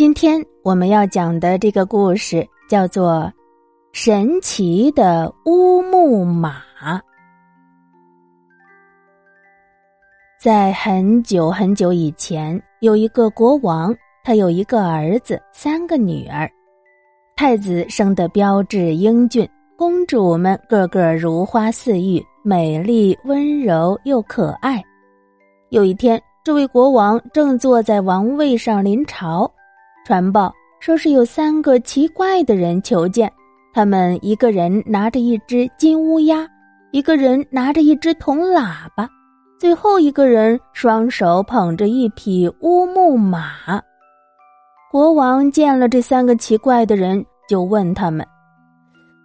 今天我们要讲的这个故事叫做《神奇的乌木马》。在很久很久以前，有一个国王，他有一个儿子，三个女儿。太子生得标致英俊，公主们个个如花似玉，美丽温柔又可爱。有一天，这位国王正坐在王位上临朝。传报说是有三个奇怪的人求见，他们一个人拿着一只金乌鸦，一个人拿着一只铜喇叭，最后一个人双手捧着一匹乌木马。国王见了这三个奇怪的人，就问他们：“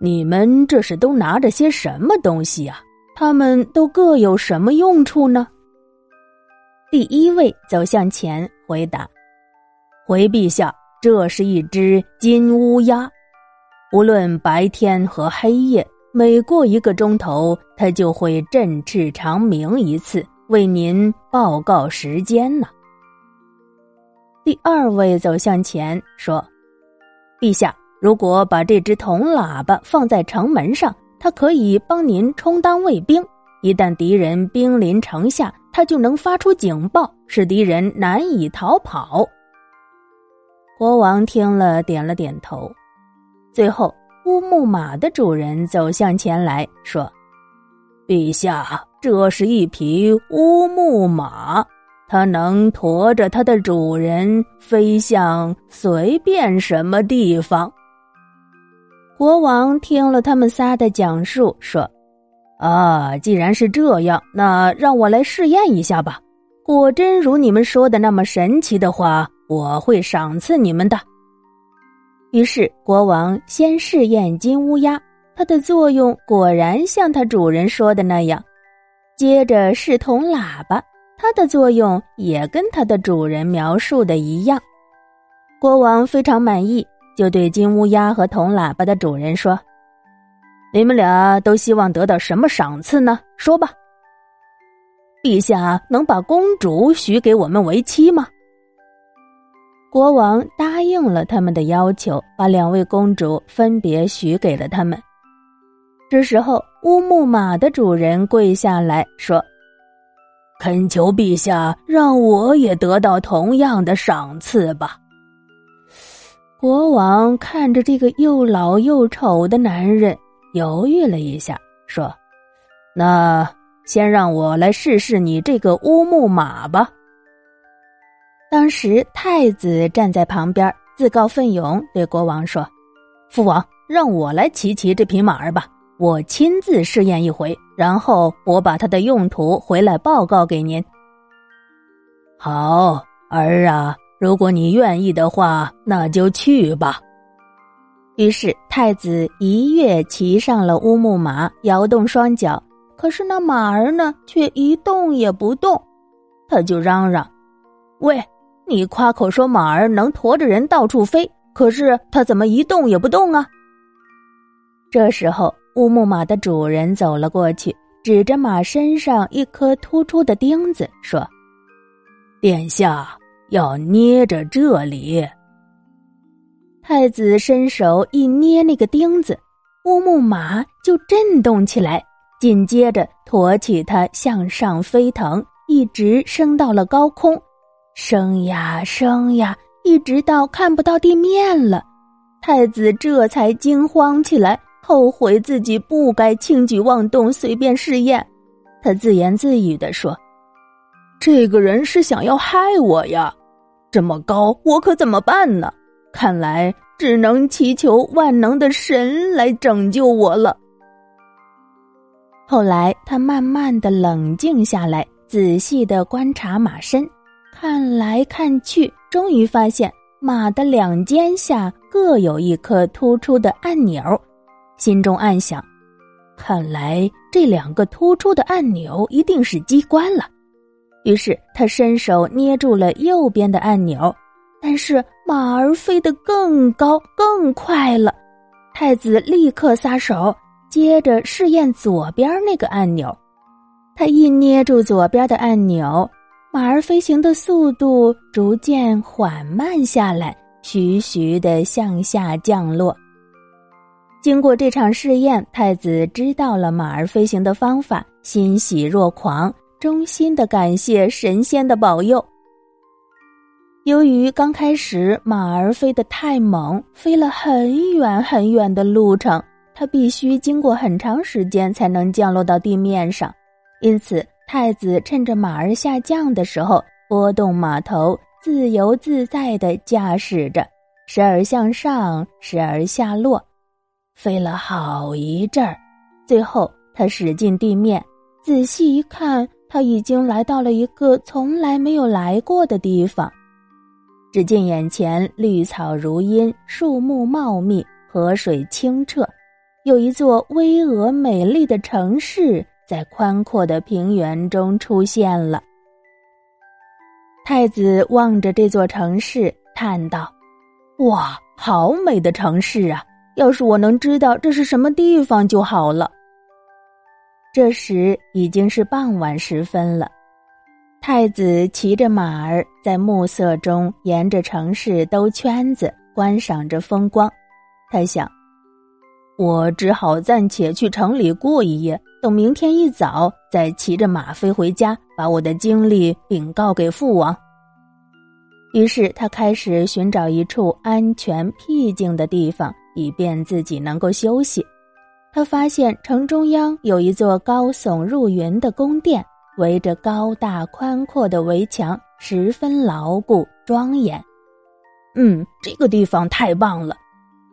你们这是都拿着些什么东西呀？他们都各有什么用处呢？”第一位走向前回答。回陛下，这是一只金乌鸦，无论白天和黑夜，每过一个钟头，它就会振翅长鸣一次，为您报告时间呢。第二位走向前说：“陛下，如果把这只铜喇叭放在城门上，它可以帮您充当卫兵，一旦敌人兵临城下，它就能发出警报，使敌人难以逃跑。”国王听了，点了点头。最后，乌木马的主人走向前来说：“陛下，这是一匹乌木马，它能驮着它的主人飞向随便什么地方。”国王听了他们仨的讲述，说：“啊，既然是这样，那让我来试验一下吧。果真如你们说的那么神奇的话。”我会赏赐你们的。于是国王先试验金乌鸦，它的作用果然像它主人说的那样。接着是铜喇叭，它的作用也跟它的主人描述的一样。国王非常满意，就对金乌鸦和铜喇叭的主人说：“你们俩都希望得到什么赏赐呢？说吧。”陛下能把公主许给我们为妻吗？国王答应了他们的要求，把两位公主分别许给了他们。这时候，乌木马的主人跪下来说：“恳求陛下，让我也得到同样的赏赐吧。”国王看着这个又老又丑的男人，犹豫了一下，说：“那先让我来试试你这个乌木马吧。”当时太子站在旁边，自告奋勇对国王说：“父王，让我来骑骑这匹马儿吧，我亲自试验一回，然后我把它的用途回来报告给您。”好儿啊，如果你愿意的话，那就去吧。于是太子一跃骑上了乌木马，摇动双脚，可是那马儿呢，却一动也不动。他就嚷嚷：“喂！”你夸口说马儿能驮着人到处飞，可是它怎么一动也不动啊？这时候，乌木马的主人走了过去，指着马身上一颗突出的钉子说：“殿下要捏着这里。”太子伸手一捏那个钉子，乌木马就震动起来，紧接着驮起它向上飞腾，一直升到了高空。升呀升呀，一直到看不到地面了，太子这才惊慌起来，后悔自己不该轻举妄动，随便试验。他自言自语的说：“这个人是想要害我呀！这么高，我可怎么办呢？看来只能祈求万能的神来拯救我了。”后来，他慢慢的冷静下来，仔细的观察马身。看来看去，终于发现马的两肩下各有一颗突出的按钮，心中暗想：看来这两个突出的按钮一定是机关了。于是他伸手捏住了右边的按钮，但是马儿飞得更高更快了。太子立刻撒手，接着试验左边那个按钮。他一捏住左边的按钮。马儿飞行的速度逐渐缓慢下来，徐徐的向下降落。经过这场试验，太子知道了马儿飞行的方法，欣喜若狂，衷心的感谢神仙的保佑。由于刚开始马儿飞得太猛，飞了很远很远的路程，它必须经过很长时间才能降落到地面上，因此太子趁着马儿下降的时候，拨动马头，自由自在地驾驶着，时而向上，时而下落。飞了好一阵儿，最后他驶进地面，仔细一看，他已经来到了一个从来没有来过的地方。只见眼前绿草如茵，树木茂密，河水清澈，有一座巍峨美丽的城市在宽阔的平原中出现了。太子望着这座城市，叹道：“哇，好美的城市啊！”要是我能知道这是什么地方就好了。这时已经是傍晚时分了，太子骑着马儿在暮色中沿着城市兜圈子，观赏着风光。他想，我只好暂且去城里过一夜，等明天一早再骑着马飞回家，把我的经历禀告给父王。于是他开始寻找一处安全僻静的地方。以便自己能够休息，他发现城中央有一座高耸入云的宫殿，围着高大宽阔的围墙，十分牢固庄严。嗯，这个地方太棒了，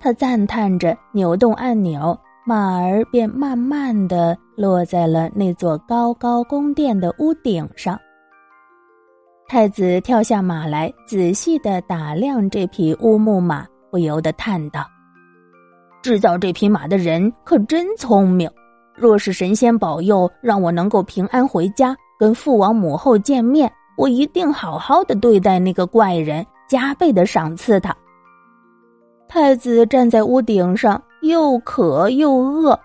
他赞叹着，扭动按钮，马儿便慢慢的落在了那座高高宫殿的屋顶上。太子跳下马来，仔细的打量这匹乌木马，不由得叹道。制造这匹马的人可真聪明。若是神仙保佑，让我能够平安回家，跟父王母后见面，我一定好好的对待那个怪人，加倍的赏赐他。太子站在屋顶上，又渴又饿。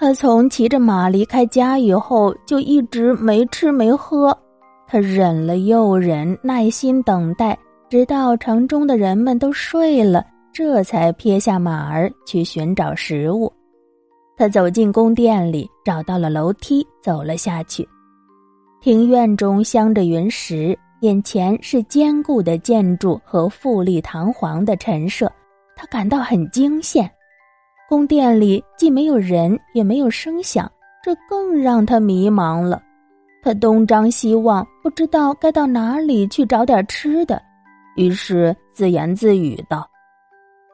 他从骑着马离开家以后，就一直没吃没喝。他忍了又忍，耐心等待，直到城中的人们都睡了。这才撇下马儿去寻找食物。他走进宫殿里，找到了楼梯，走了下去。庭院中镶着云石，眼前是坚固的建筑和富丽堂皇的陈设，他感到很惊羡。宫殿里既没有人，也没有声响，这更让他迷茫了。他东张西望，不知道该到哪里去找点吃的，于是自言自语道。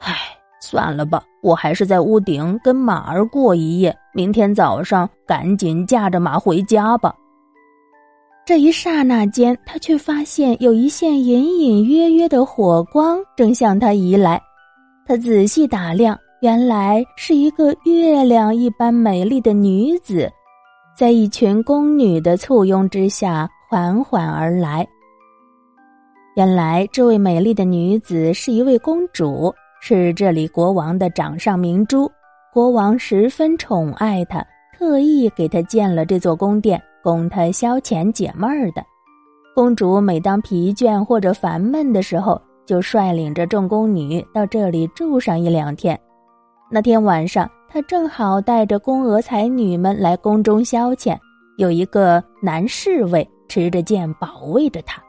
唉，算了吧，我还是在屋顶跟马儿过一夜，明天早上赶紧驾着马回家吧。这一刹那间，他却发现有一线隐隐约约的火光正向他移来。他仔细打量，原来是一个月亮一般美丽的女子，在一群宫女的簇拥之下缓缓而来。原来，这位美丽的女子是一位公主。是这里国王的掌上明珠，国王十分宠爱她，特意给她建了这座宫殿，供她消遣解闷儿的。公主每当疲倦或者烦闷的时候，就率领着众宫女到这里住上一两天。那天晚上，他正好带着宫娥才女们来宫中消遣，有一个男侍卫持着剑保卫着他。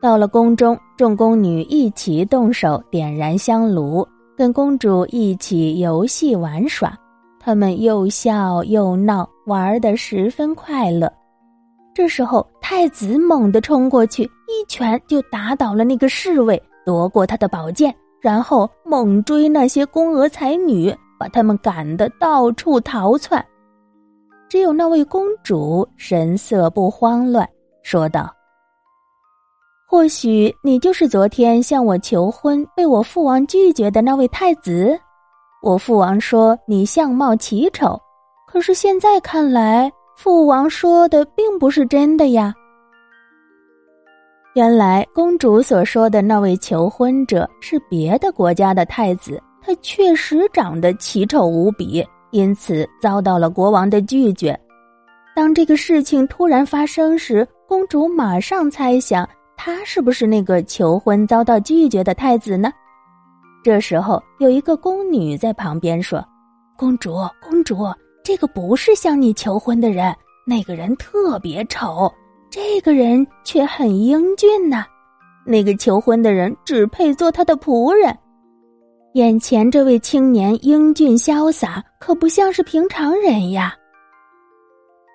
到了宫中，众宫女一起动手点燃香炉，跟公主一起游戏玩耍。他们又笑又闹，玩得十分快乐。这时候，太子猛地冲过去，一拳就打倒了那个侍卫，夺过他的宝剑，然后猛追那些宫娥才女，把他们赶得到处逃窜。只有那位公主神色不慌乱，说道。或许你就是昨天向我求婚被我父王拒绝的那位太子。我父王说你相貌奇丑，可是现在看来，父王说的并不是真的呀。原来公主所说的那位求婚者是别的国家的太子，他确实长得奇丑无比，因此遭到了国王的拒绝。当这个事情突然发生时，公主马上猜想。他是不是那个求婚遭到拒绝的太子呢？这时候，有一个宫女在旁边说：“公主，公主，这个不是向你求婚的人，那个人特别丑，这个人却很英俊呐。那个求婚的人只配做他的仆人。眼前这位青年英俊潇洒，可不像是平常人呀。”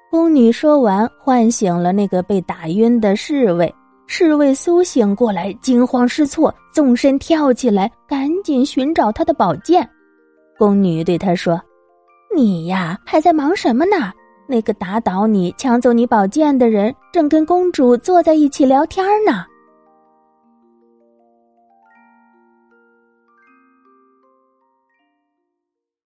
宫女说完，唤醒了那个被打晕的侍卫。侍卫苏醒过来，惊慌失措，纵身跳起来，赶紧寻找他的宝剑。宫女对他说：“你呀，还在忙什么呢？那个打倒你、抢走你宝剑的人，正跟公主坐在一起聊天呢。”